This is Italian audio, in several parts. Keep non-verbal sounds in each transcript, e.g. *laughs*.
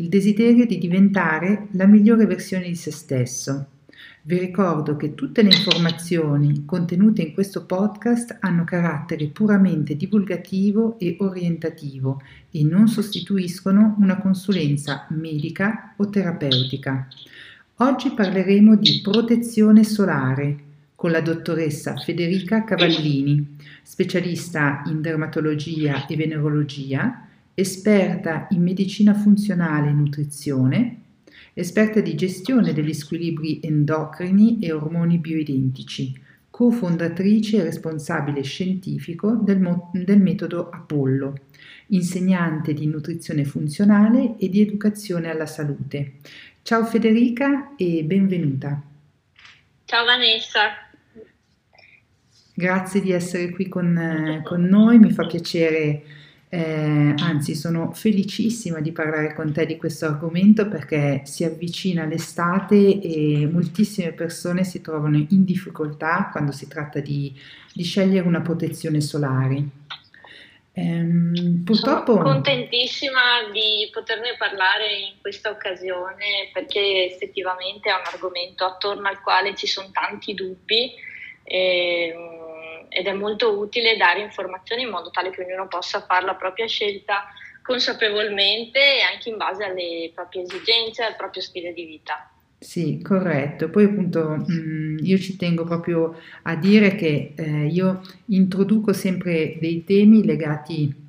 il desiderio di diventare la migliore versione di se stesso. Vi ricordo che tutte le informazioni contenute in questo podcast hanno carattere puramente divulgativo e orientativo e non sostituiscono una consulenza medica o terapeutica. Oggi parleremo di protezione solare con la dottoressa Federica Cavallini, specialista in dermatologia e venerologia esperta in medicina funzionale e nutrizione, esperta di gestione degli squilibri endocrini e ormoni bioidentici, cofondatrice e responsabile scientifico del, mo- del metodo Apollo, insegnante di nutrizione funzionale e di educazione alla salute. Ciao Federica e benvenuta. Ciao Vanessa. Grazie di essere qui con, eh, con noi, mi fa piacere eh, anzi, sono felicissima di parlare con te di questo argomento perché si avvicina l'estate e moltissime persone si trovano in difficoltà quando si tratta di, di scegliere una protezione solare. Ehm, purtroppo... Sono contentissima di poterne parlare in questa occasione perché effettivamente è un argomento attorno al quale ci sono tanti dubbi. E, ehm, ed è molto utile dare informazioni in modo tale che ognuno possa fare la propria scelta consapevolmente e anche in base alle proprie esigenze, al proprio stile di vita. Sì, corretto. Poi appunto mm, io ci tengo proprio a dire che eh, io introduco sempre dei temi legati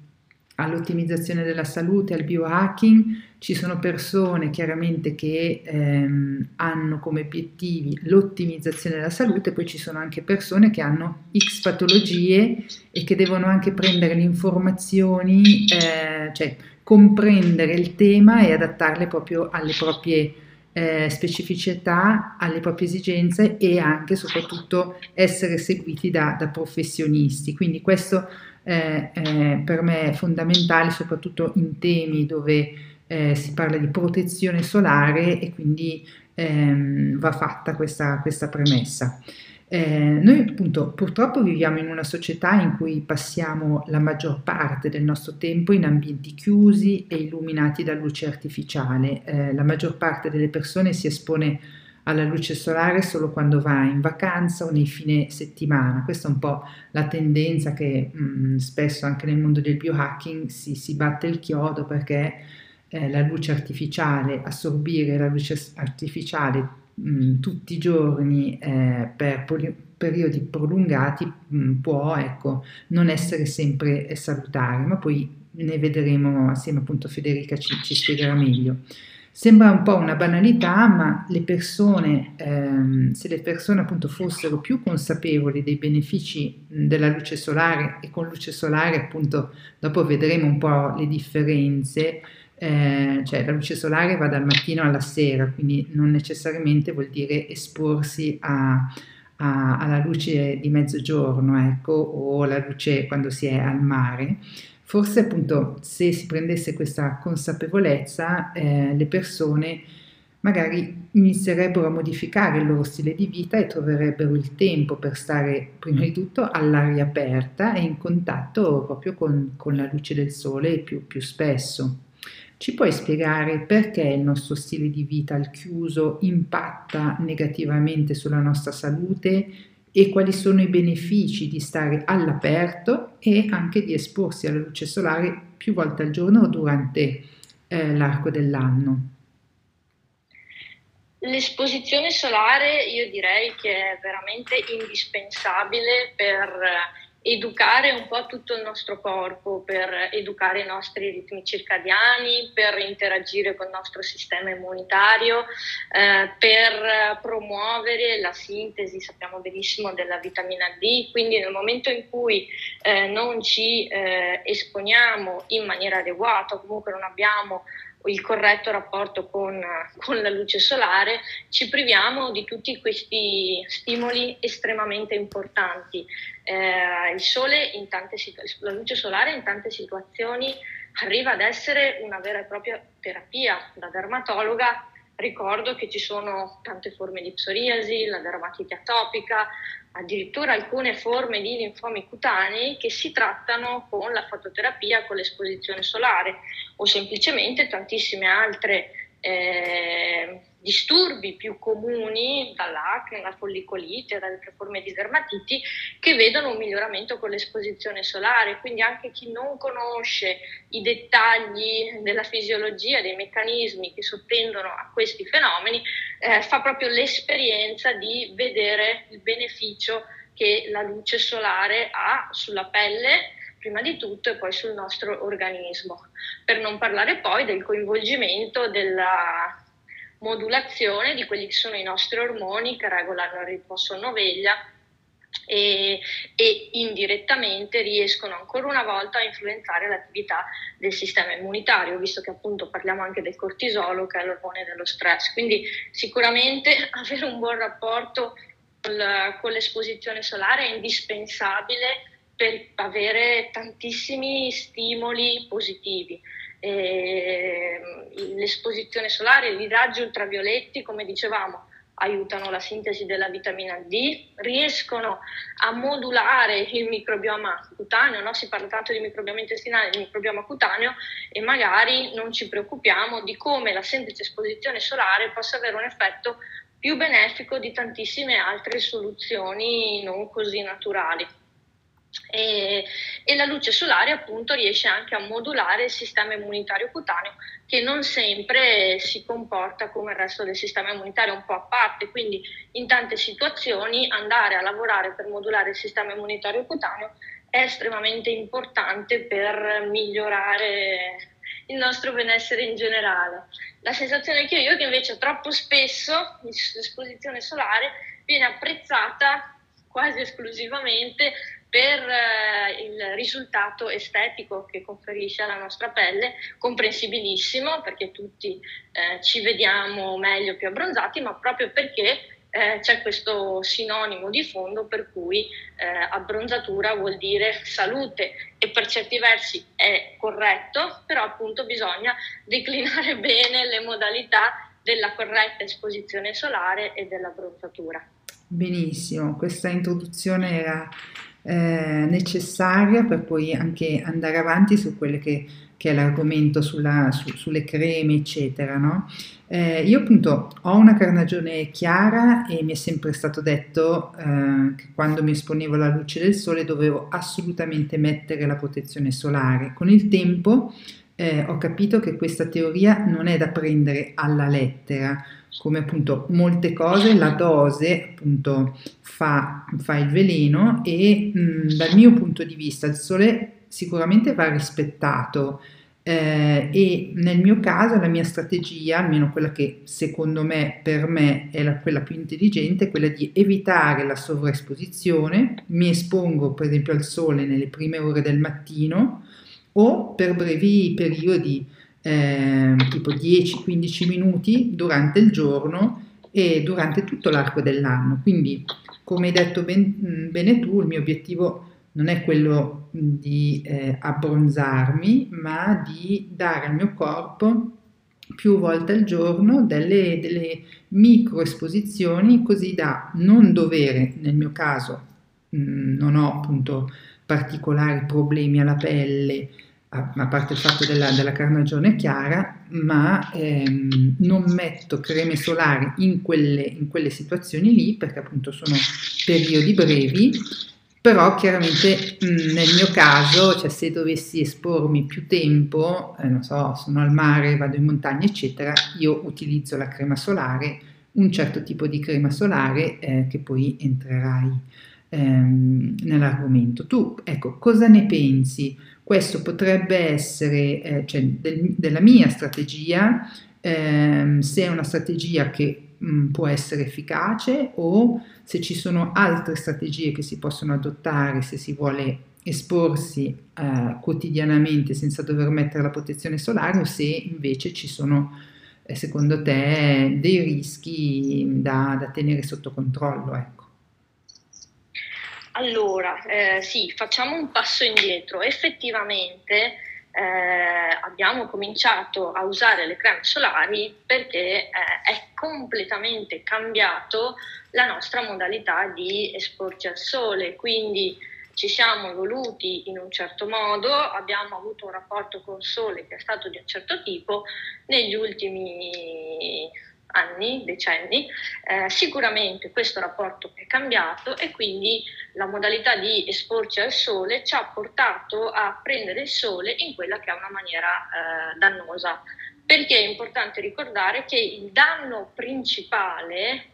all'ottimizzazione della salute, al biohacking, ci sono persone chiaramente che ehm, hanno come obiettivi l'ottimizzazione della salute, poi ci sono anche persone che hanno X patologie e che devono anche prendere le informazioni, eh, cioè comprendere il tema e adattarle proprio alle proprie eh, specificità, alle proprie esigenze e anche soprattutto essere seguiti da, da professionisti. Quindi questo eh, per me è fondamentale, soprattutto in temi dove eh, si parla di protezione solare e quindi ehm, va fatta questa, questa premessa. Eh, noi appunto purtroppo viviamo in una società in cui passiamo la maggior parte del nostro tempo in ambienti chiusi e illuminati da luce artificiale. Eh, la maggior parte delle persone si espone alla luce solare solo quando va in vacanza o nei fine settimana. Questa è un po' la tendenza che mh, mm, spesso anche nel mondo del biohacking si, si batte il chiodo perché eh, la luce artificiale, assorbire la luce artificiale mh, mm, tutti i giorni eh, per poli- periodi prolungati mh, mm, può ecco, non essere sempre eh, salutare, ma poi ne vedremo assieme appunto Federica ci, ci spiegherà meglio. Sembra un po' una banalità, ma le persone, ehm, se le persone appunto fossero più consapevoli dei benefici della luce solare e con luce solare appunto dopo vedremo un po' le differenze, eh, cioè la luce solare va dal mattino alla sera, quindi non necessariamente vuol dire esporsi a, a, alla luce di mezzogiorno, ecco, o alla luce quando si è al mare. Forse appunto se si prendesse questa consapevolezza, eh, le persone magari inizierebbero a modificare il loro stile di vita e troverebbero il tempo per stare prima di tutto all'aria aperta e in contatto proprio con, con la luce del sole più, più spesso. Ci puoi spiegare perché il nostro stile di vita al chiuso impatta negativamente sulla nostra salute e quali sono i benefici di stare all'aperto e anche di esporsi alla luce solare più volte al giorno durante eh, l'arco dell'anno? L'esposizione solare io direi che è veramente indispensabile per educare un po' tutto il nostro corpo, per educare i nostri ritmi circadiani, per interagire con il nostro sistema immunitario, eh, per promuovere la sintesi, sappiamo benissimo, della vitamina D. Quindi nel momento in cui eh, non ci eh, esponiamo in maniera adeguata, comunque non abbiamo il corretto rapporto con, con, la luce solare, ci priviamo di tutti questi stimoli estremamente importanti. Eh, il sole in tante la luce solare in tante situazioni arriva ad essere una vera e propria terapia. Da dermatologa ricordo che ci sono tante forme di psoriasi, la dermatite atopica, addirittura alcune forme di linfomi cutanei che si trattano con la fototerapia, con l'esposizione solare o semplicemente tantissime altre eh, disturbi più comuni, dall'acne, la follicolite, dalle forme di dermatiti, che vedono un miglioramento con l'esposizione solare. Quindi anche chi non conosce i dettagli della fisiologia, dei meccanismi che sottendono a questi fenomeni, eh, fa proprio l'esperienza di vedere il beneficio che la luce solare ha sulla pelle prima di tutto e poi sul nostro organismo, per non parlare poi del coinvolgimento della modulazione di quelli che sono i nostri ormoni che regolano il ritmo sonno-veglia e, e, indirettamente riescono ancora una volta a influenzare l'attività del sistema immunitario, visto che appunto parliamo anche del cortisolo che è l'ormone dello stress. Quindi sicuramente *laughs* avere un buon rapporto con l'esposizione solare è indispensabile per avere tantissimi stimoli positivi. E l'esposizione solare, i raggi ultravioletti, come dicevamo, aiutano la sintesi della vitamina D, riescono a modulare il microbioma cutaneo, no? si parla tanto di microbioma intestinale, di microbioma cutaneo e magari non ci preoccupiamo di come la semplice esposizione solare possa avere un effetto più benefico di tantissime altre soluzioni non così naturali. E, e, la luce solare appunto riesce anche a modulare il sistema immunitario cutaneo che non sempre si comporta come il resto del sistema immunitario un po' a parte, quindi in tante situazioni andare a lavorare per modulare il sistema immunitario cutaneo è estremamente importante per migliorare il nostro benessere in generale. La sensazione che ho io è che invece troppo spesso l'esposizione solare viene apprezzata quasi esclusivamente per eh, il risultato estetico che conferisce alla nostra pelle, comprensibilissimo perché tutti eh, ci vediamo meglio, più abbronzati, ma proprio perché eh, c'è questo sinonimo di fondo per cui eh, abbronzatura vuol dire salute e per certi versi è corretto, però appunto bisogna declinare *laughs* bene le modalità della corretta esposizione solare e dell'abbronzatura. Benissimo, questa introduzione era eh, necessaria per poi anche andare avanti su quello che, che è l'argomento sulla, su, sulle creme, eccetera. No? Eh, io appunto ho una carnagione chiara e mi è sempre stato detto eh, che quando mi esponevo alla luce del sole dovevo assolutamente mettere la protezione solare. Con il tempo eh, ho capito che questa teoria non è da prendere alla lettera, come appunto molte cose, la dose appunto fa, fa il veleno e mh, dal mio punto di vista il sole sicuramente va rispettato. Eh, e nel mio caso la mia strategia, almeno quella che secondo me per me è la, quella più intelligente, è quella di evitare la sovraesposizione, mi espongo per esempio al sole nelle prime ore del mattino o per brevi periodi eh, tipo 10-15 minuti durante il giorno e durante tutto l'arco dell'anno. Quindi, come hai detto ben, bene tu, il mio obiettivo non è quello di eh, abbronzarmi, ma di dare al mio corpo più volte al giorno delle, delle micro esposizioni così da non dovere, nel mio caso mh, non ho appunto particolari problemi alla pelle, a, parte il fatto della, della carnagione chiara, ma ehm, non metto creme solari in quelle, in quelle situazioni lì perché appunto sono periodi brevi però chiaramente mh, nel mio caso, cioè se dovessi espormi più tempo, eh, non so, sono al mare, vado in montagna, eccetera, io utilizzo la crema solare, un certo tipo di crema solare eh, che poi entrerai ehm, nell'argomento. Tu, ecco, cosa ne pensi? Questo potrebbe essere, eh, cioè, del, della mia strategia, ehm, se è una strategia che mh, mm, può essere efficace o se ci sono altre strategie che si possono adottare se si vuole esporsi eh, quotidianamente senza dover mettere la protezione solare o se invece ci sono eh, secondo te dei rischi da, da tenere sotto controllo. Ecco. Allora, eh, sì, facciamo un passo indietro. Effettivamente eh, abbiamo cominciato a usare le creme solari perché eh, è completamente cambiato la nostra modalità di esporci al sole, quindi ci siamo evoluti in un certo modo, abbiamo avuto un rapporto col sole che è stato di un certo tipo negli ultimi anni, decenni, eh, sicuramente questo rapporto è cambiato e quindi la modalità di esporci al sole ci ha portato a prendere il sole in quella che è una maniera eh, dannosa. Perché è importante ricordare che il danno principale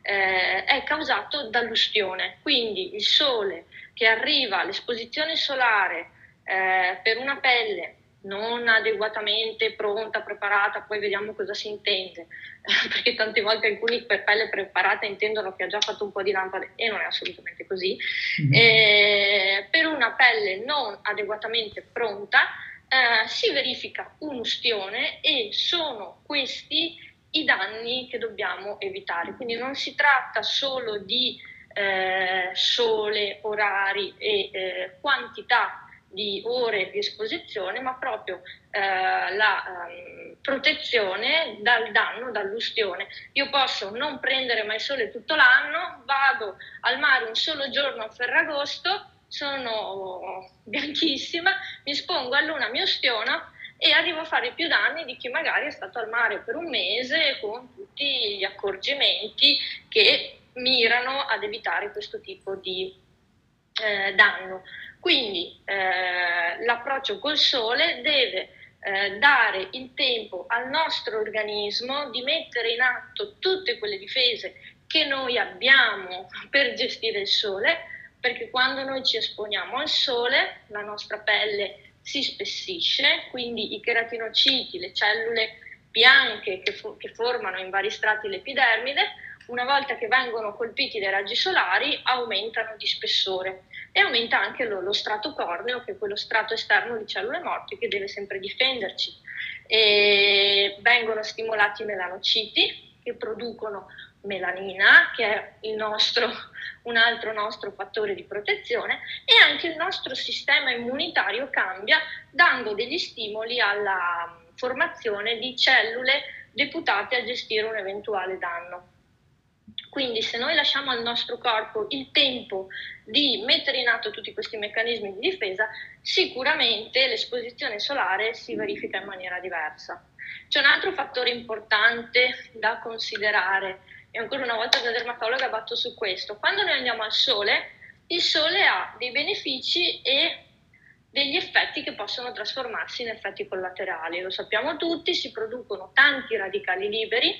eh, è causato dall'ustione, quindi il sole che arriva all'esposizione solare eh, per una pelle non adeguatamente pronta, preparata, poi vediamo cosa si intende, *laughs* perché tante volte alcuni per pelle preparata intendono che ha già fatto un po' di lampade e non è assolutamente così, mm-hmm. eh, per una pelle non adeguatamente pronta eh, si verifica un'ustione e sono questi i danni che dobbiamo evitare, quindi non si tratta solo di eh, sole, orari e eh, quantità di ore di esposizione, ma proprio eh, la um, protezione dal danno, dall'ustione. Io posso non prendere mai sole tutto l'anno, vado al mare un solo giorno a Ferragosto, sono bianchissima, mi espongo a luna, mi ustiono e arrivo a fare più danni di chi magari è stato al mare per un mese con tutti gli accorgimenti che mirano ad evitare questo tipo di eh, danno. Quindi eh, l'approccio col sole deve eh, dare il tempo al nostro organismo di mettere in atto tutte quelle difese che noi abbiamo per gestire il sole, perché quando noi ci esponiamo al sole la nostra pelle si spessisce, quindi i cheratinociti, le cellule bianche che, fo- che formano in vari strati l'epidermide, una volta che vengono colpiti dai raggi solari aumentano di spessore e aumenta anche lo, lo, strato corneo, che è quello strato esterno di cellule morte che deve sempre difenderci. E vengono stimolati i melanociti che producono melanina, che è nostro, un altro nostro fattore di protezione, e anche il nostro sistema immunitario cambia dando degli stimoli alla formazione di cellule deputate a gestire un eventuale danno. Quindi se noi lasciamo al nostro corpo il tempo di mettere in atto tutti questi meccanismi di difesa, sicuramente l'esposizione solare si verifica in maniera diversa. C'è un altro fattore importante da considerare, e ancora una volta da dermatologa batto su questo, quando noi andiamo al sole, il sole ha dei benefici e degli effetti che possono trasformarsi in effetti collaterali. Lo sappiamo tutti, si producono tanti radicali liberi,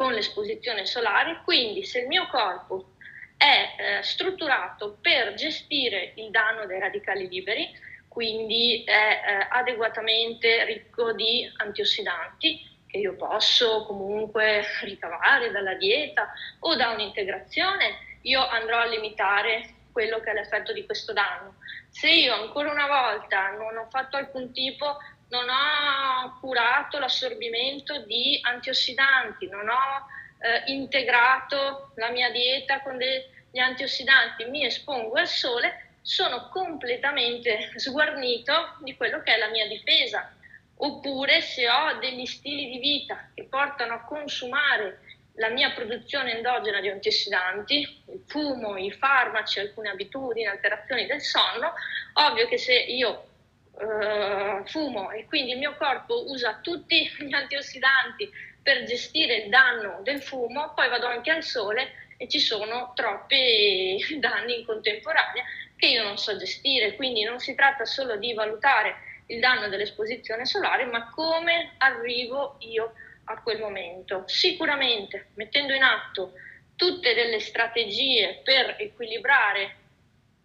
con l'esposizione solare, quindi se il mio corpo è eh, strutturato per gestire il danno dei radicali liberi, quindi è eh, adeguatamente ricco di antiossidanti che io posso comunque ricavare dalla dieta o da un'integrazione, io andrò a limitare quello che è l'effetto di questo danno. Se io ancora una volta non ho fatto alcun tipo non ho curato l'assorbimento di antiossidanti, non ho eh, integrato la mia dieta con degli antiossidanti, mi espongo al sole, sono completamente sguarnito di quello che è la mia difesa. Oppure se ho degli stili di vita che portano a consumare la mia produzione endogena di antiossidanti, il fumo, i farmaci, alcune abitudini, alterazioni del sonno, ovvio che se io uh, fumo e quindi il mio corpo usa tutti *laughs* gli antiossidanti per gestire il danno del fumo, poi vado anche al sole e ci sono troppi *laughs* danni in contemporanea che io non so gestire, quindi non si tratta solo di valutare il danno dell'esposizione solare, ma come arrivo io a quel momento. Sicuramente mettendo in atto tutte delle strategie per equilibrare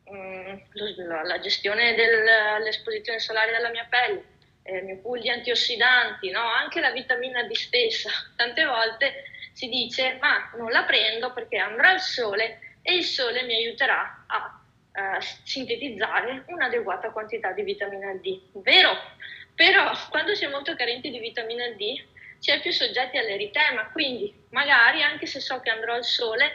la gestione dell'esposizione solare della mia pelle, eh, il mio pool di antiossidanti, no? anche la vitamina D stessa. *laughs* Tante volte si dice ma non la prendo perché andrà al sole e il sole mi aiuterà a eh, sintetizzare un'adeguata quantità di vitamina D. Vero? Però *laughs* quando si è molto carenti di vitamina D si è più soggetti all'eritema, quindi magari anche se so che andrò al sole,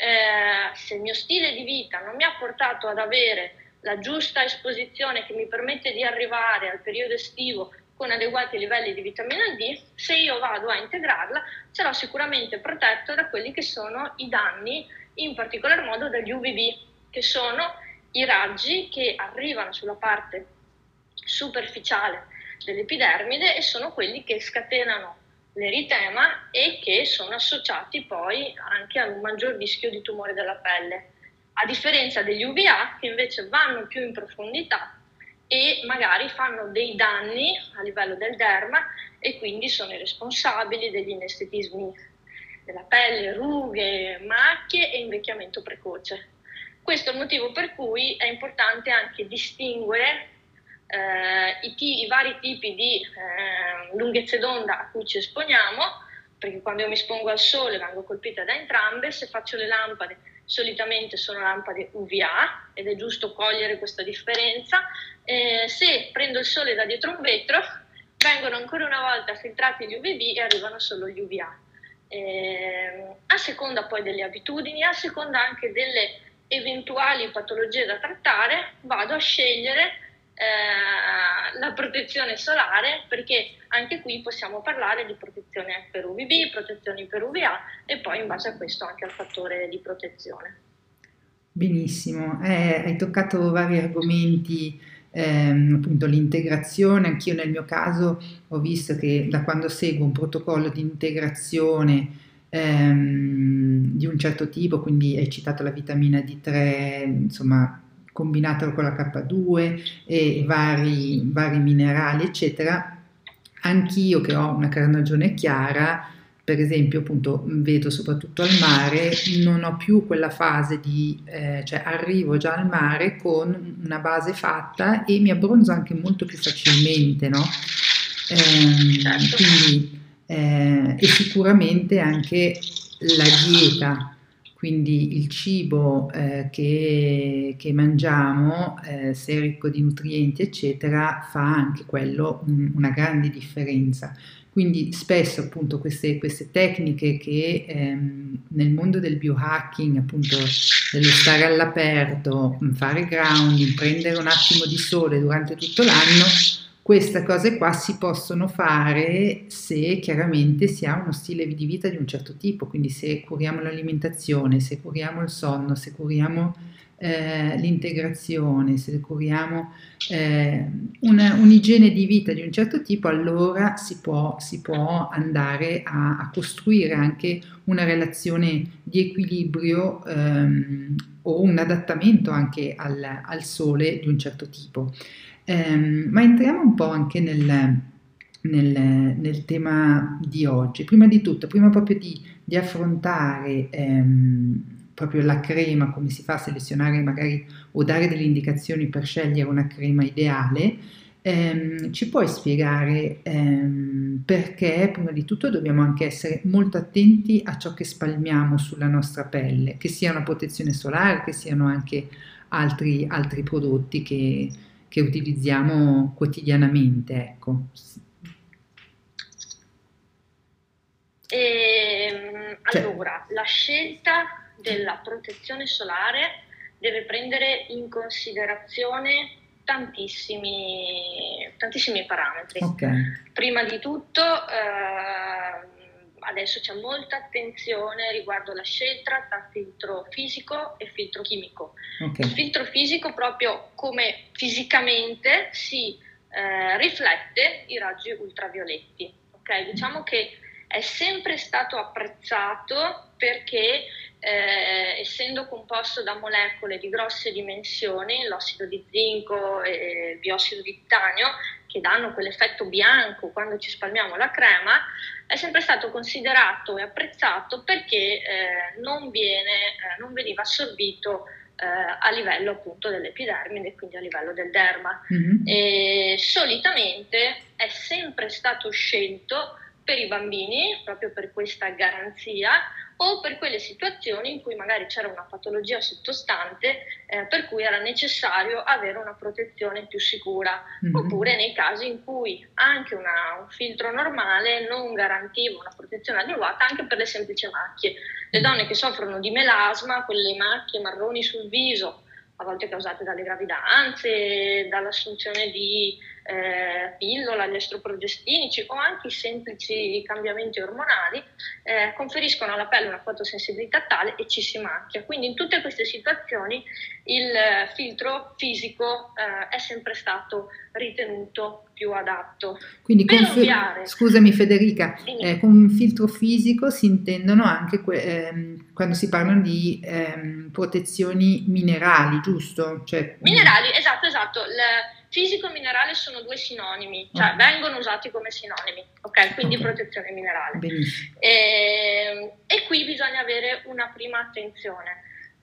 eh, se il mio stile di vita non mi ha portato ad avere la giusta esposizione che mi permette di arrivare al periodo estivo con adeguati livelli di vitamina D, se io vado a integrarla sarò sicuramente protetto da quelli che sono i danni, in particolar modo dagli UVB, che sono i raggi che arrivano sulla parte superficiale dell'epidermide e sono quelli che scatenano l'eritema e che sono associati poi anche a un maggior rischio di tumore della pelle, a differenza degli UVA che invece vanno più in profondità e magari fanno dei danni a livello del derma e quindi sono i responsabili degli inestetismi della pelle, rughe, macchie e invecchiamento precoce. Questo è il motivo per cui è importante anche distinguere eh, i, t- i, vari tipi di eh, lunghezze d'onda a cui ci esponiamo, perché quando io mi espongo al sole vengo colpita da entrambe, se faccio le lampade solitamente sono lampade UVA ed è giusto cogliere questa differenza, eh, se prendo il sole da dietro un vetro vengono ancora una volta filtrati gli UVB e arrivano solo gli UVA. Eh, a seconda poi delle abitudini, a seconda anche delle eventuali patologie da trattare, vado a scegliere eh, la protezione solare perché anche qui possiamo parlare di protezione per UVB, protezioni per UVA e poi in base a questo anche al fattore di protezione. Benissimo, eh, hai toccato vari argomenti, ehm, appunto l'integrazione, anch'io nel mio caso ho visto che da quando seguo un protocollo di integrazione ehm, di un certo tipo, quindi hai citato la vitamina D3, insomma combinato con la K2 e vari, vari minerali, eccetera, anch'io che ho una carnagione chiara, per esempio, appunto, vedo soprattutto al mare, non ho più quella fase di, eh, cioè arrivo già al mare con una base fatta e mi abbronzo anche molto più facilmente, no? Eh, quindi, eh, e sicuramente anche la dieta quindi il cibo eh, che, che, mangiamo, eh, se è ricco di nutrienti, eccetera, fa anche quello un, una grande differenza. Quindi spesso appunto queste, queste tecniche che ehm, nel mondo del biohacking, appunto dello stare all'aperto, fare grounding, prendere un attimo di sole durante tutto l'anno, queste cose qua si possono fare se chiaramente si ha uno stile di vita di un certo tipo, quindi se curiamo l'alimentazione, se curiamo il sonno, se curiamo eh, l'integrazione, se curiamo eh, una, un'igiene di vita di un certo tipo, allora si può, si può andare a, a, costruire anche una relazione di equilibrio ehm, o un adattamento anche al, al sole di un certo tipo. Eh, ma entriamo un po' anche nel, nel, nel, tema di oggi. Prima di tutto, prima proprio di, di affrontare ehm, proprio la crema, come si fa a selezionare magari o dare delle indicazioni per scegliere una crema ideale, ehm, ci puoi spiegare ehm, perché prima di tutto dobbiamo anche essere molto attenti a ciò che spalmiamo sulla nostra pelle, che sia una protezione solare, che siano anche altri, altri prodotti che che utilizziamo quotidianamente. Ecco. E, ehm, cioè, allora, la scelta della protezione solare deve prendere in considerazione tantissimi, tantissimi parametri. Okay. Prima di tutto, eh, adesso c'è molta attenzione riguardo la scelta tra filtro fisico e filtro chimico. Okay. Il filtro fisico proprio come fisicamente si eh, riflette i raggi ultravioletti. Okay? Diciamo che è sempre stato apprezzato perché eh, essendo composto da molecole di grosse dimensioni, l'ossido di zinco e il biossido di titanio, che danno quell'effetto bianco quando ci spalmiamo la crema, è sempre stato considerato e apprezzato perché eh, non, viene, eh, non, veniva assorbito eh, a livello appunto dell'epidermide, quindi a livello del derma. Mm-hmm. Solitamente è sempre stato scelto per i bambini, proprio per questa garanzia, o per quelle situazioni in cui magari c'era una patologia sottostante eh, per cui era necessario avere una protezione più sicura, mm-hmm. oppure nei casi in cui anche una, un filtro normale non garantiva una protezione adeguata anche per le semplici macchie. Le donne che soffrono di melasma, quelle macchie marroni sul viso, a volte causate dalle gravidanze, dall'assunzione di eh, pillola, gli estroprogestinici o anche i semplici cambiamenti ormonali, eh, conferiscono alla pelle una fotosensibilità tale e ci si macchia. Quindi in tutte queste situazioni il filtro fisico eh, è sempre stato ritenuto più adatto. Quindi con ovviare, scusami Federica, eh, con un filtro fisico si intendono anche que- ehm, quando si parlano di ehm, protezioni minerali, giusto? Cioè, minerali, esatto, esatto. Le, Fisico e minerale sono due sinonimi, cioè okay. vengono usati come sinonimi, ok? Quindi okay. protezione minerale. E, ehm, e qui bisogna avere una prima attenzione.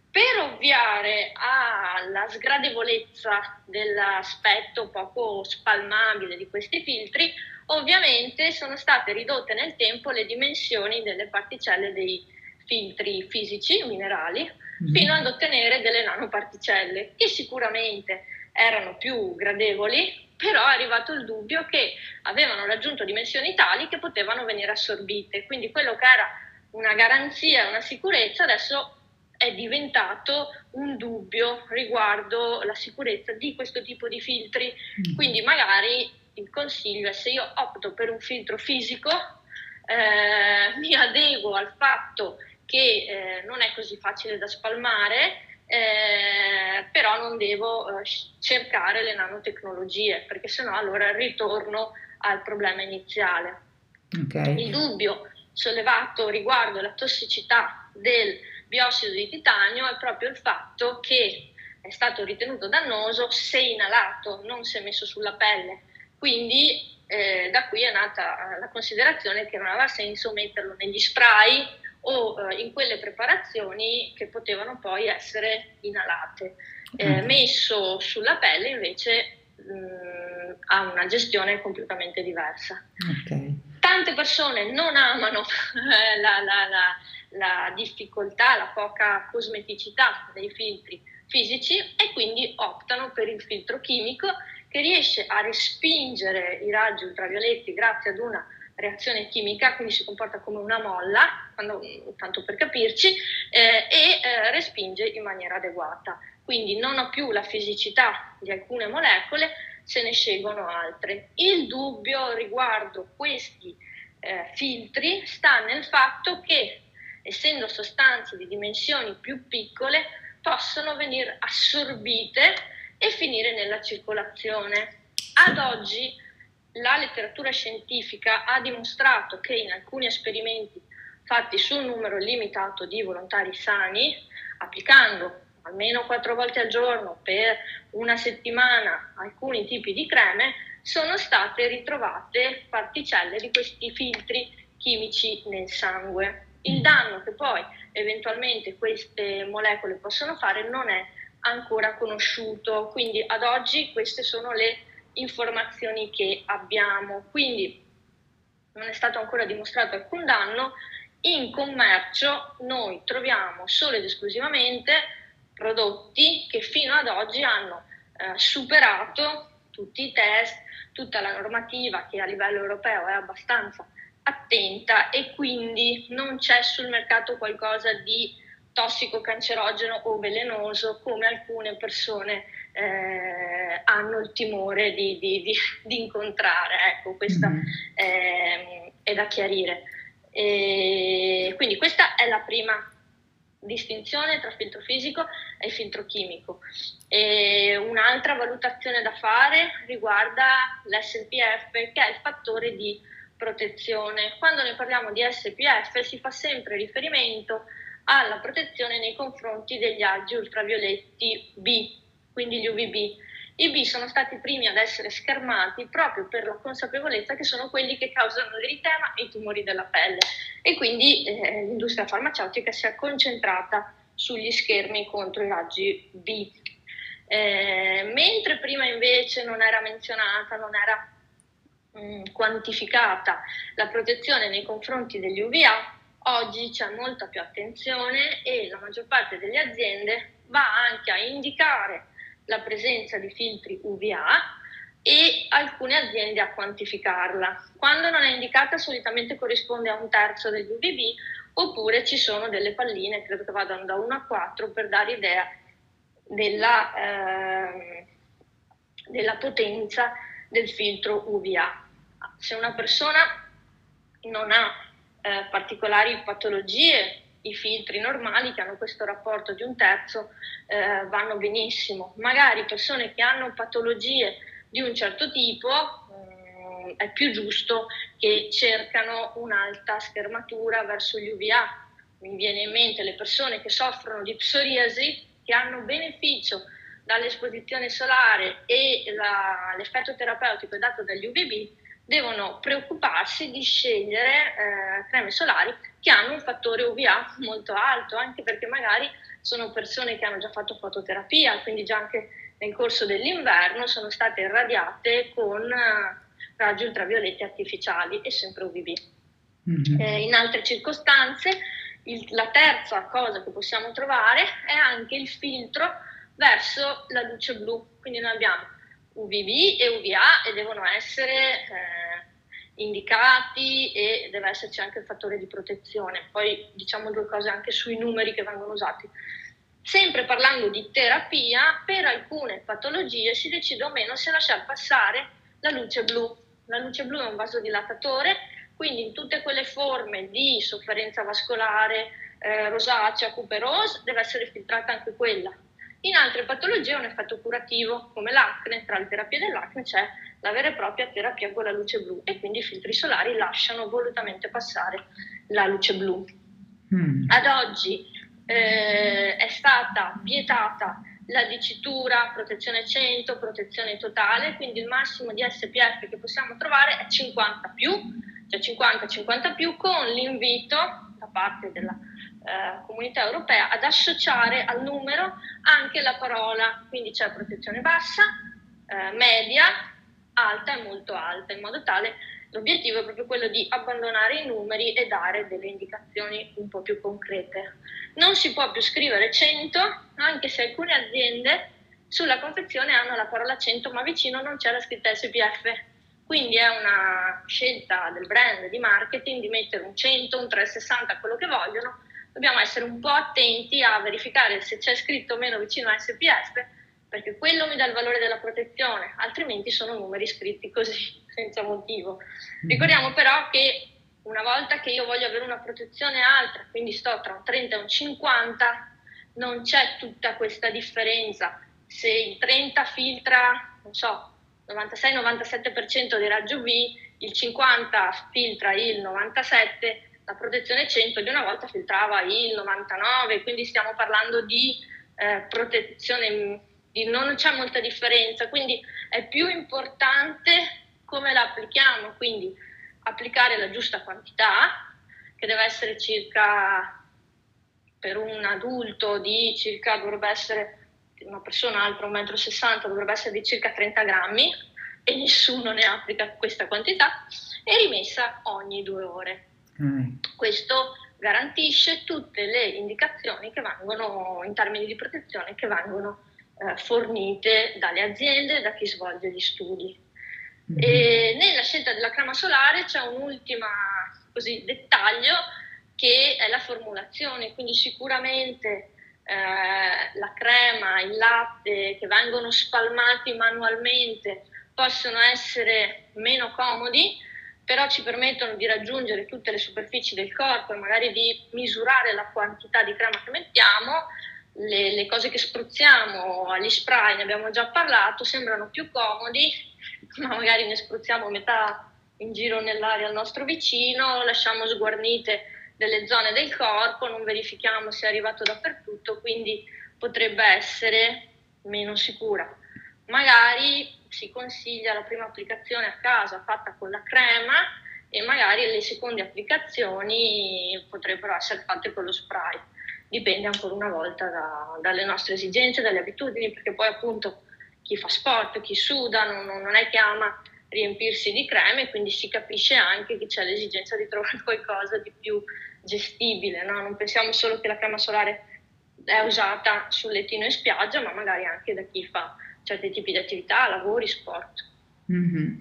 Per ovviare alla sgradevolezza dell'aspetto poco spalmabile di questi filtri, ovviamente sono state ridotte nel tempo le dimensioni delle particelle dei filtri fisici, minerali, mm-hmm. fino ad ottenere delle nanoparticelle, che sicuramente erano più gradevoli, però è arrivato il dubbio che avevano raggiunto dimensioni tali che potevano venire assorbite. Quindi quello che era una garanzia, una sicurezza, adesso è diventato un dubbio riguardo la sicurezza di questo tipo di filtri. Mm. Quindi magari il consiglio è se io opto per un filtro fisico, eh, *laughs* mi adeguo al fatto che eh, non è così facile da spalmare eh, però non devo eh, cercare le nanotecnologie perché sennò allora ritorno al problema iniziale. Okay. Il dubbio sollevato riguardo la tossicità del biossido di titanio è proprio il fatto che è stato ritenuto dannoso se inalato, non se messo sulla pelle. Quindi eh, da qui è nata la considerazione che non aveva senso metterlo negli spray o eh, in quelle preparazioni che potevano poi essere inalate. Eh, mm. messo sulla pelle invece mh, mm, ha una gestione completamente diversa. Okay. Tante persone non amano *laughs* eh, la, la, la, la difficoltà, la poca cosmeticità dei filtri fisici e quindi optano per il filtro chimico che riesce a respingere i raggi ultravioletti grazie ad una reazione chimica, quindi si comporta come una molla, quando, tanto per capirci, eh, e eh, respinge in maniera adeguata. Quindi non ho più la fisicità di alcune molecole, se ne scelgono altre. Il dubbio riguardo questi eh, filtri sta nel fatto che, essendo sostanze di dimensioni più piccole, possono venire assorbite e finire nella circolazione. Ad oggi la letteratura scientifica ha dimostrato che in alcuni esperimenti fatti su un numero limitato di volontari sani, applicando almeno quattro volte al giorno per una settimana alcuni tipi di creme, sono state ritrovate particelle di questi filtri chimici nel sangue. Il danno che poi eventualmente queste molecole possono fare non è ancora conosciuto, quindi ad oggi queste sono le informazioni che abbiamo. Quindi non è stato ancora dimostrato alcun danno. In commercio noi troviamo solo ed esclusivamente prodotti che fino ad oggi hanno eh, superato tutti i test, tutta la normativa che a livello europeo è abbastanza attenta e quindi non c'è sul mercato qualcosa di tossico, cancerogeno o velenoso come alcune persone eh, hanno il timore di, di, di, di incontrare. Ecco, questa mm-hmm. eh, è da chiarire. E quindi questa è la prima distinzione tra filtro fisico e filtro chimico. E un'altra valutazione da fare riguarda l'SPF, che è il fattore di protezione. Quando ne parliamo di SPF si fa sempre riferimento alla protezione nei confronti degli aggi ultravioletti B, quindi gli UVB. I B sono stati i primi ad essere schermati proprio per la consapevolezza che sono quelli che causano l'eritema e i tumori della pelle e quindi eh, l'industria farmaceutica si è concentrata sugli schermi contro i raggi B. Eh, mentre prima invece non era menzionata, non era mh, mm, quantificata la protezione nei confronti degli UVA, oggi c'è molta più attenzione e la maggior parte delle aziende va anche a indicare la presenza di filtri UVA e alcune aziende a quantificarla. Quando non è indicata solitamente corrisponde a un terzo degli UVB oppure ci sono delle palline, credo che vadano da 1 a 4 per dare idea della, eh, della potenza del filtro UVA. Se una persona non ha eh, particolari patologie, i filtri normali che hanno questo rapporto di un terzo eh, vanno benissimo. Magari persone che hanno patologie di un certo tipo, mh, mm, è più giusto che cercano un'alta schermatura verso gli UVA. Mi viene in mente le persone che soffrono di psoriasi, che hanno beneficio dall'esposizione solare e la, l'effetto terapeutico dato dagli UVB, devono preoccuparsi di scegliere eh, creme solari che hanno un fattore UVA molto alto, anche perché magari sono persone che hanno già fatto fototerapia, quindi già anche nel corso dell'inverno sono state irradiate con eh, raggi ultravioletti artificiali e sempre UVB. Mm-hmm. Eh, in altre circostanze, il, la terza cosa che possiamo trovare è anche il filtro verso la luce blu. Quindi noi abbiamo UVB e UVA e devono essere eh, indicati e deve esserci anche il fattore di protezione. Poi diciamo due cose anche sui numeri che vengono usati. Sempre parlando di terapia, per alcune patologie si decide o meno se lasciare passare la luce blu. La luce blu è un vasodilatatore, quindi in tutte quelle forme di sofferenza vascolare, eh, rosacea, cuperose, deve essere filtrata anche quella. In altre patologie è un effetto curativo, come l'acne, tra le terapie dell'acne c'è la vera e propria terapia con la luce blu e quindi i filtri solari lasciano volutamente passare la luce blu. Mm. Ad oggi eh, è stata vietata la dicitura protezione 100, protezione totale, quindi il massimo di SPF che possiamo trovare è 50 più, cioè 50-50 più, con l'invito da parte della eh, comunità europea ad associare al numero anche la parola, quindi c'è protezione bassa, eh, media, alta e molto alta, in modo tale L'obiettivo è proprio quello di abbandonare i numeri e dare delle indicazioni un po' più concrete. Non si può più scrivere 100, anche se alcune aziende sulla confezione hanno la parola 100, ma vicino non c'è la scritta SPF. Quindi è una scelta del brand di marketing di mettere un 100, un 360, quello che vogliono. Dobbiamo essere un po' attenti a verificare se c'è scritto o meno vicino a SPF, perché quello mi dà il valore della protezione, altrimenti sono numeri scritti così *laughs* senza motivo. Mm. Ricordiamo però che una volta che io voglio avere una protezione alta, quindi sto tra un 30 e un 50, non c'è tutta questa differenza. Se il 30 filtra, non so, 96-97% di raggio V, il 50 filtra il 97, la protezione 100 di una volta filtrava il 99, quindi stiamo parlando di eh, protezione, di, non c'è molta differenza, quindi è più importante come la applichiamo? Quindi applicare la giusta quantità, che deve essere circa per un adulto di circa, dovrebbe essere una persona alta 1,60 m, dovrebbe essere di circa 30 grammi e nessuno ne applica questa quantità, e rimessa ogni due ore. Mm. Questo garantisce tutte le indicazioni che vengono in termini di protezione che vengono eh, fornite dalle aziende, da chi svolge gli studi. Mm-hmm. E nella scelta della crema solare c'è un ultimo dettaglio che è la formulazione, quindi sicuramente eh, la crema, il latte che vengono spalmati manualmente possono essere meno comodi, però ci permettono di raggiungere tutte le superfici del corpo e magari di misurare la quantità di crema che mettiamo. Le, le cose che spruzziamo agli spray, ne abbiamo già parlato, sembrano più comodi, *laughs* ma magari ne spruzziamo metà in giro nell'aria al nostro vicino, lasciamo sguarnite delle zone del corpo, non verifichiamo se è arrivato dappertutto, quindi potrebbe essere meno sicura. Magari si consiglia la prima applicazione a casa fatta con la crema e magari le seconde applicazioni potrebbero essere fatte con lo spray. Dipende ancora una volta da, dalle nostre esigenze, dalle abitudini, perché poi appunto chi fa sport, chi suda, non, non è che ama riempirsi di creme, quindi si capisce anche che c'è l'esigenza di trovare *laughs* qualcosa di più gestibile, no? non pensiamo solo che la crema solare è usata sul lettino in spiaggia, ma magari anche da chi fa certi tipi di attività, lavori, sport. Mm-hmm.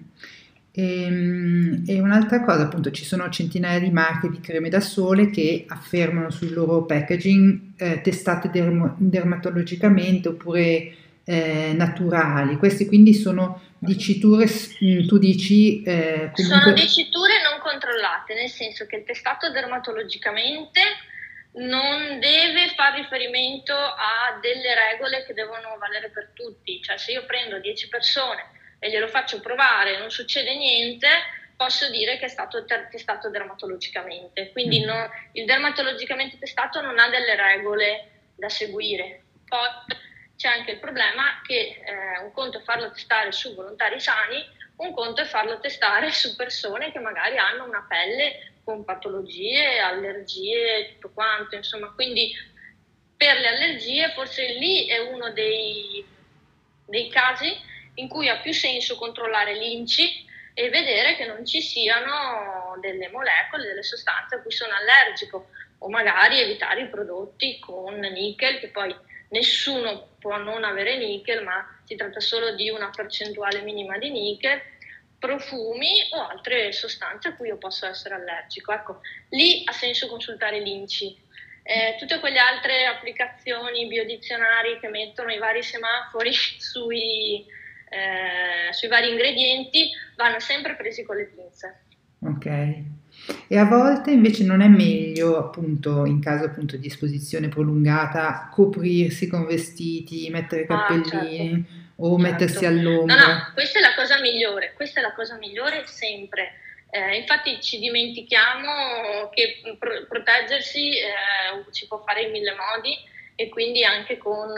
E, ehm, e, un'altra cosa, appunto, ci sono centinaia di marche di creme da sole che affermano sul loro packaging eh, testate dermo- dermatologicamente oppure eh, naturali. Queste quindi sono diciture, mm, tu dici... Eh, comunque... Sono diciture non controllate, nel senso che il testato dermatologicamente non deve far riferimento a delle regole che devono valere per tutti. Cioè se io prendo 10 persone e glielo faccio provare e non succede niente, posso dire che è stato testato dermatologicamente. Quindi mm. no, il dermatologicamente testato non ha delle regole da seguire. Poi c'è anche il problema che eh, un conto è farlo testare su volontari sani, un conto è farlo testare su persone che magari hanno una pelle con patologie, allergie, tutto quanto, insomma, quindi per le allergie forse lì è uno dei, dei casi in cui ha più senso controllare l'INCI e vedere che non ci siano delle molecole, delle sostanze a cui sono allergico o magari evitare i prodotti con nickel, che poi nessuno può non avere nickel, ma si tratta solo di una percentuale minima di nickel, profumi o altre sostanze a cui io posso essere allergico. Ecco, lì ha senso consultare l'INCI. Eh, tutte quelle altre applicazioni biodizionari che mettono i vari semafori *laughs* sui, eh, sui vari ingredienti vanno sempre presi con le pinze. Ok. E a volte invece non è meglio, appunto, in caso appunto di esposizione prolungata, coprirsi con vestiti, mettere cappellini ah, certo. O certo. mettersi all'ombra. No, no, questa è la cosa migliore, questa è la cosa migliore sempre. Eh, infatti ci dimentichiamo che pro- proteggersi eh, si può fare in mille modi e quindi anche con,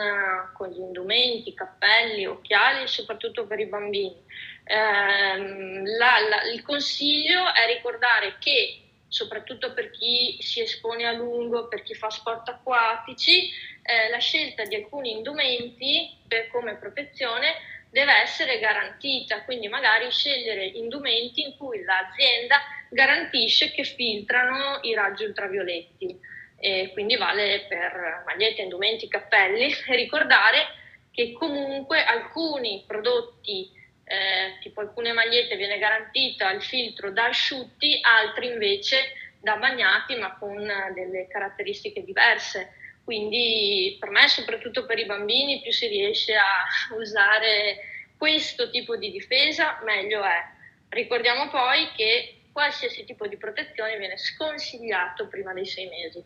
con gli indumenti, cappelli, occhiali, soprattutto per i bambini. Eh, la, la, il consiglio è ricordare che soprattutto per chi si espone a lungo, per chi fa sport acquatici, eh, la scelta di alcuni indumenti per, come protezione deve essere garantita, quindi magari scegliere indumenti in cui l'azienda garantisce che filtrano i raggi ultravioletti. E quindi vale per magliette, indumenti, cappelli. *laughs* E ricordare che comunque alcuni prodotti eh, tipo alcune magliette viene garantita il filtro da asciutti, altri invece da bagnati ma con delle caratteristiche diverse. Quindi per me, soprattutto per i bambini, più si riesce a usare questo tipo di difesa, meglio è. Ricordiamo poi che qualsiasi tipo di protezione viene sconsigliato prima dei sei mesi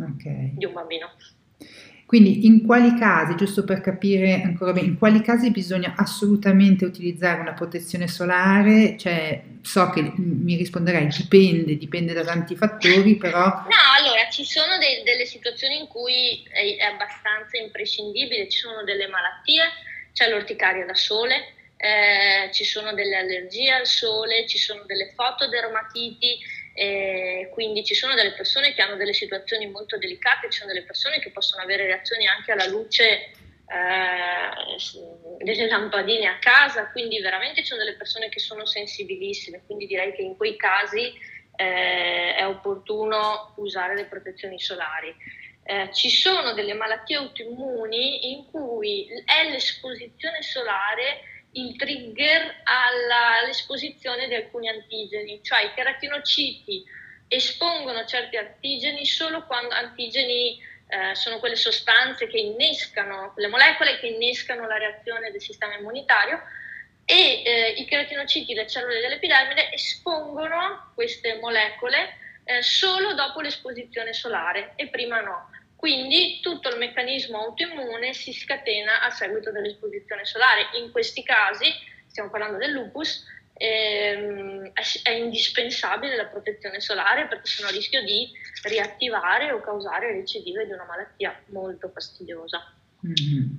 okay. di un bambino. Quindi in quali casi, giusto per capire ancora bene, in quali casi bisogna assolutamente utilizzare una protezione solare? Cioè, so che mi risponderei dipende, dipende da tanti fattori, però... No, allora, ci sono de- delle situazioni in cui è, è, abbastanza imprescindibile, ci sono delle malattie, c'è l'orticaria da sole, eh, ci sono delle allergie al sole, ci sono delle fotodermatiti, e quindi ci sono delle persone che hanno delle situazioni molto delicate, ci sono delle persone che possono avere reazioni anche alla luce eh, delle lampadine a casa, quindi veramente ci sono delle persone che sono sensibilissime, quindi direi che in quei casi eh, è opportuno usare le protezioni solari. Eh, ci sono delle malattie autoimmuni in cui è l'esposizione solare il trigger all'esposizione di alcuni antigeni, cioè i keratinociti espongono certi antigeni solo quando antigeni eh, sono quelle sostanze che innescano, le molecole che innescano la reazione del sistema immunitario e eh, i keratinociti, le cellule dell'epidermide, espongono queste molecole eh, solo dopo l'esposizione solare e prima no. Quindi tutto il meccanismo autoimmune si scatena a seguito dell'esposizione solare. In questi casi, stiamo parlando del lupus, ehm, è, indispensabile la protezione solare perché sono a rischio di riattivare o causare recidive di una malattia molto fastidiosa. Mm-hmm.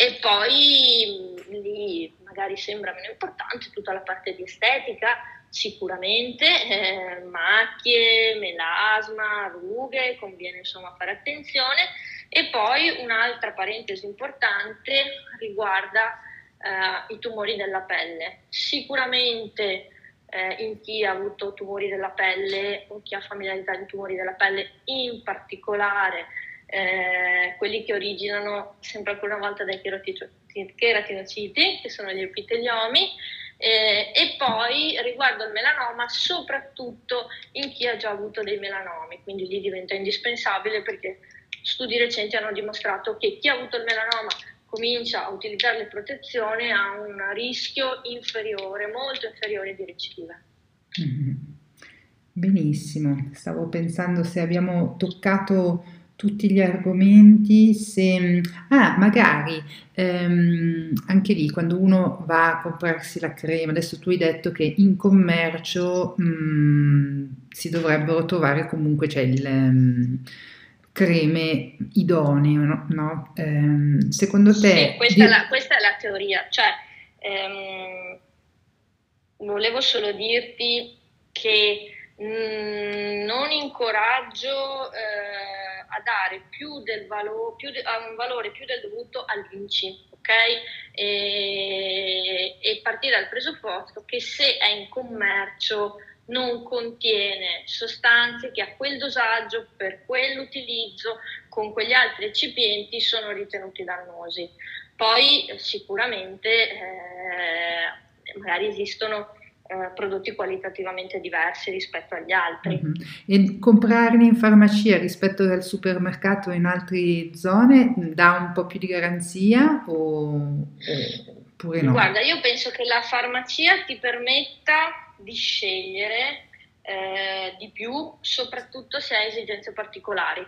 E poi lì magari sembra meno importante tutta la parte di estetica, sicuramente eh, macchie, melasma, rughe, conviene insomma fare attenzione e poi un'altra parentesi importante riguarda eh, i tumori della pelle. Sicuramente eh, in chi ha avuto tumori della pelle o chi ha familiarità di tumori della pelle, in particolare eh, quelli che originano sempre ancora una volta dai cheratinociti, che sono gli epiteliomi, eh, e poi riguardo il melanoma soprattutto in chi ha già avuto dei melanomi, quindi lì diventa indispensabile perché studi recenti hanno dimostrato che chi ha avuto il melanoma comincia a utilizzare le protezioni ha un rischio inferiore, molto inferiore di recidiva. Mm-hmm. Benissimo, stavo pensando se abbiamo toccato tutti gli argomenti, se ah, magari ehm, anche lì quando uno va a comprarsi la crema, adesso tu hai detto che in commercio mh, mm, si dovrebbero trovare comunque c'è il um, creme idonee, no? no? Ehm, secondo te... Sì, questa, di... è la, questa, è la, teoria, cioè ehm, volevo solo dirti che mh, mm, non incoraggio eh, a dare più del valore, più de, a un valore più del dovuto all'INCI, ok? E, e partire dal presupposto che se è in commercio non contiene sostanze che a quel dosaggio, per quell'utilizzo, con quegli altri eccipienti sono ritenuti dannosi. Poi sicuramente eh, magari esistono eh, prodotti qualitativamente diversi rispetto agli altri. Mm-hmm. E comprarli in farmacia rispetto al supermercato in altre zone dà un po' più di garanzia o, oppure no? Guarda, io penso che la farmacia ti permetta di scegliere eh, di più, soprattutto se hai esigenze particolari.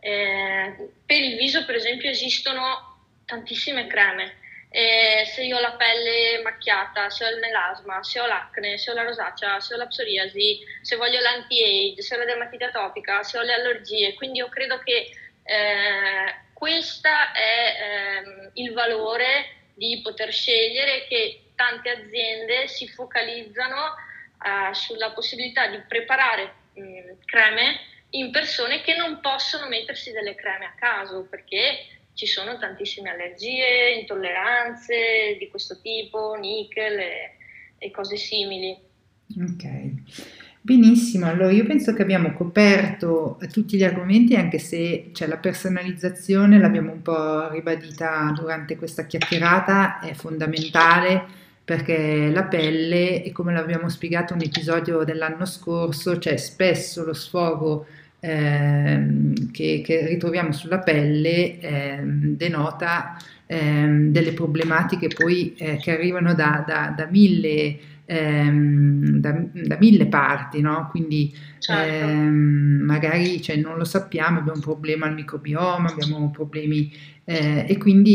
Eh, per il viso, per esempio, esistono tantissime creme. Eh, se io ho la pelle macchiata, se ho il melasma, se ho l'acne, se ho la rosacea, se ho la psoriasi, se voglio l'anti-age, se ho la dermatite atopica, se ho le allergie. Quindi io credo che eh, questo è ehm, il valore di poter scegliere che tante aziende si focalizzano uh, sulla possibilità di preparare mh, mm, creme in persone che non possono mettersi delle creme a caso perché ci sono tantissime allergie, intolleranze di questo tipo, nickel e, e cose simili. Ok. Benissimo, allora io penso che abbiamo coperto tutti gli argomenti anche se cioè, la personalizzazione l'abbiamo un po' ribadita durante questa chiacchierata, è fondamentale perché la pelle, e come l'abbiamo spiegato in un episodio dell'anno scorso, c'è spesso lo sfogo ehm, che, che, ritroviamo sulla pelle ehm, denota ehm, delle problematiche poi eh, che arrivano da, da, da mille ehm, da, da, mille parti, no? quindi certo. ehm, magari cioè, non lo sappiamo, abbiamo un problema al microbioma, abbiamo problemi eh, e quindi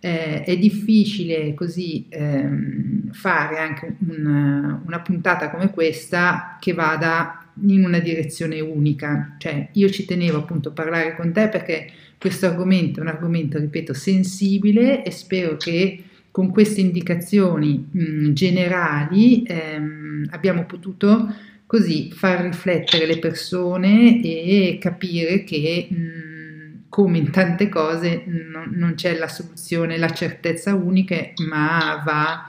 eh, è difficile così ehm, fare anche una, una puntata come questa che vada in una direzione unica. Cioè, io ci tenevo appunto a parlare con te perché questo argomento è un argomento, ripeto, sensibile e spero che con queste indicazioni mh, generali ehm, abbiamo potuto così far riflettere le persone e capire che mh, come in tante cose non, non c'è la soluzione, la certezza unica, ma va,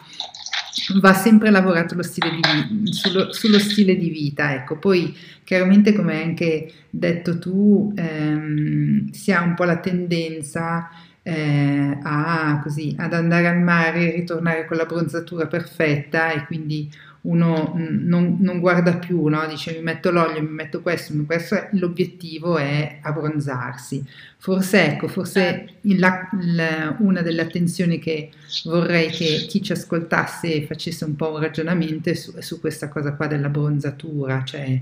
va sempre lavorato stile di, sullo, sullo, stile di vita. Ecco. Poi chiaramente come hai anche detto tu, ehm, si ha un po' la tendenza eh, a, così, ad andare al mare e ritornare con la bronzatura perfetta e quindi uno non, non guarda più, no? dice mi metto l'olio, mi metto questo, mi questo, l'obiettivo è abbronzarsi. Forse ecco, forse la, la, una delle attenzioni che vorrei che chi ci ascoltasse facesse un po' un ragionamento su, su questa cosa qua della bronzatura, cioè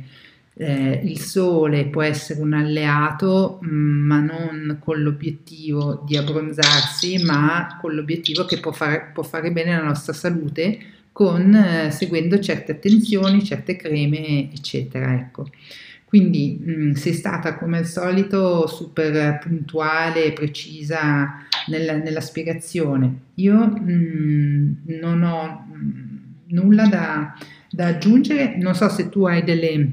eh, il sole può essere un alleato, ma non con l'obiettivo di abbronzarsi, ma con l'obiettivo che può fare, può fare bene alla nostra salute con, eh, seguendo certe attenzioni, certe creme, eccetera. Ecco. Quindi mh, mm, sei stata come al solito super puntuale e precisa nella, nella, spiegazione. Io mh, mm, non ho mm, nulla da, da, aggiungere, non so se tu hai delle,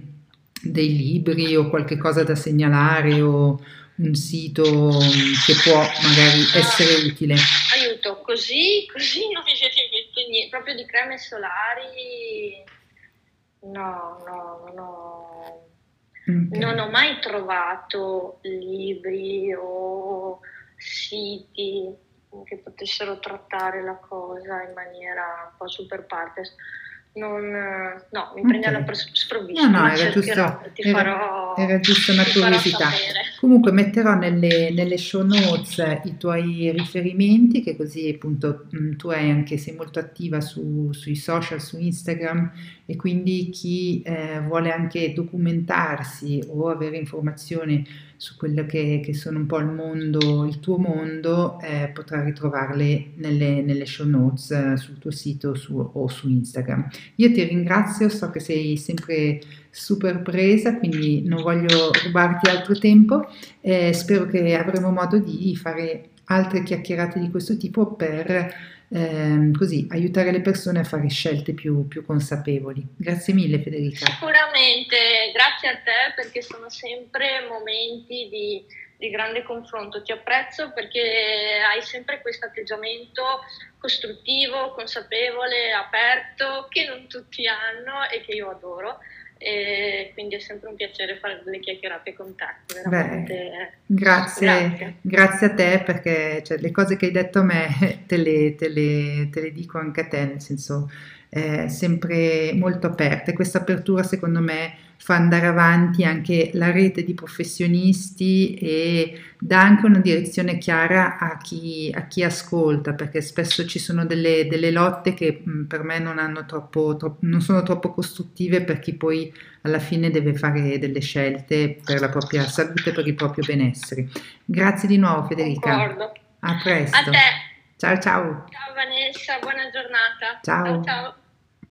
dei libri o qualche cosa da segnalare o un sito che può magari essere utile. Aiuto, così, così non mi siete detto niente, proprio di creme solari No, no, no. Okay. Non ho mai trovato libri o siti che potessero trattare la cosa in maniera un po' super partes non, no, mi prendi alla sprovvista. No, no, era giusto, era, farò, era giusto una curiosità. Comunque metterò nelle, nelle, show notes i tuoi riferimenti, che così appunto mm, tu hai anche, sei molto attiva su, sui social, su Instagram e quindi chi eh, vuole anche documentarsi o avere informazioni su quello che, che, sono un po' il mondo, il tuo mondo, eh, potrà ritrovarle nelle, nelle show notes eh, sul tuo sito su, o su Instagram. Io ti ringrazio, so che sei sempre super presa, quindi non voglio rubarti altro tempo. Eh, spero che avremo modo di fare altre chiacchierate di questo tipo per ehm, così aiutare le persone a fare scelte più, più, consapevoli. Grazie mille Federica. Sicuramente, grazie a te perché sono sempre momenti di, di grande confronto. Ti apprezzo perché hai sempre questo atteggiamento costruttivo, consapevole, aperto, che non tutti hanno e che io adoro e quindi è sempre un piacere fare delle chiacchierate con te. Beh, grazie, grazie, grazie. a te perché cioè, le cose che hai detto a me *laughs* te le, te le, te le dico anche a te, nel senso eh, sempre molto aperte. Questa apertura secondo me fa andare avanti anche la rete di professionisti e dà anche una direzione chiara a chi, a chi ascolta, perché spesso ci sono delle, delle lotte che mh, per me non, troppo, troppo, non sono troppo costruttive per chi poi alla fine deve fare delle scelte per la propria salute, per il proprio benessere. Grazie di nuovo Federica. Concordo. A presto. A te. Ciao ciao. Ciao Vanessa, buona giornata. ciao. ciao, ciao.